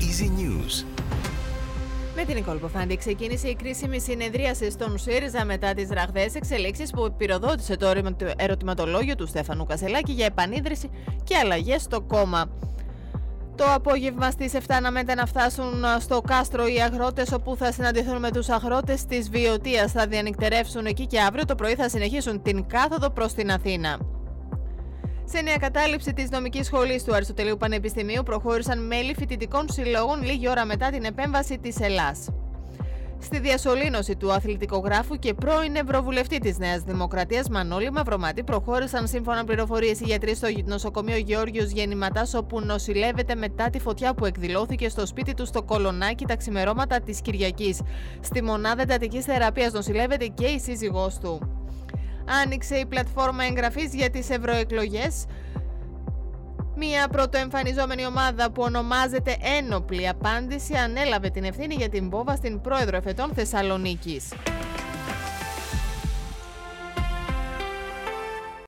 Easy News. Με την Νικόλ Ποφάντη ξεκίνησε η κρίσιμη συνεδρίαση στον ΣΥΡΙΖΑ μετά τις ραγδαίες εξελίξεις που πυροδότησε το ερωτηματολόγιο του Στέφανου Κασελάκη για επανίδρυση και αλλαγές στο κόμμα. Το απόγευμα στις 7 αναμένεται να φτάσουν στο κάστρο οι αγρότες όπου θα συναντηθούν με τους αγρότες της Βιωτίας. Θα διανυκτερεύσουν εκεί και αύριο το πρωί θα συνεχίσουν την κάθοδο προς την Αθήνα. Σε νέα κατάληψη της νομικής σχολής του Αριστοτελείου Πανεπιστημίου προχώρησαν μέλη φοιτητικών συλλόγων λίγη ώρα μετά την επέμβαση της Ελλάς. Στη διασωλήνωση του αθλητικογράφου και πρώην Ευρωβουλευτή της Νέας Δημοκρατίας Μανώλη Μαυρομάτη προχώρησαν σύμφωνα πληροφορίες οι γιατροί στο νοσοκομείο Γεώργιος Γεννηματά, όπου νοσηλεύεται μετά τη φωτιά που εκδηλώθηκε στο σπίτι του στο Κολονάκι τα ξημερώματα της Κυριακής. Στη μονάδα εντατικής θεραπείας νοσηλεύεται και η σύζυγός του άνοιξε η πλατφόρμα εγγραφής για τις ευρωεκλογές. Μια πρωτοεμφανιζόμενη ομάδα που ονομάζεται Ένοπλη Απάντηση ανέλαβε την ευθύνη για την πόβα στην πρόεδρο εφετών Θεσσαλονίκης.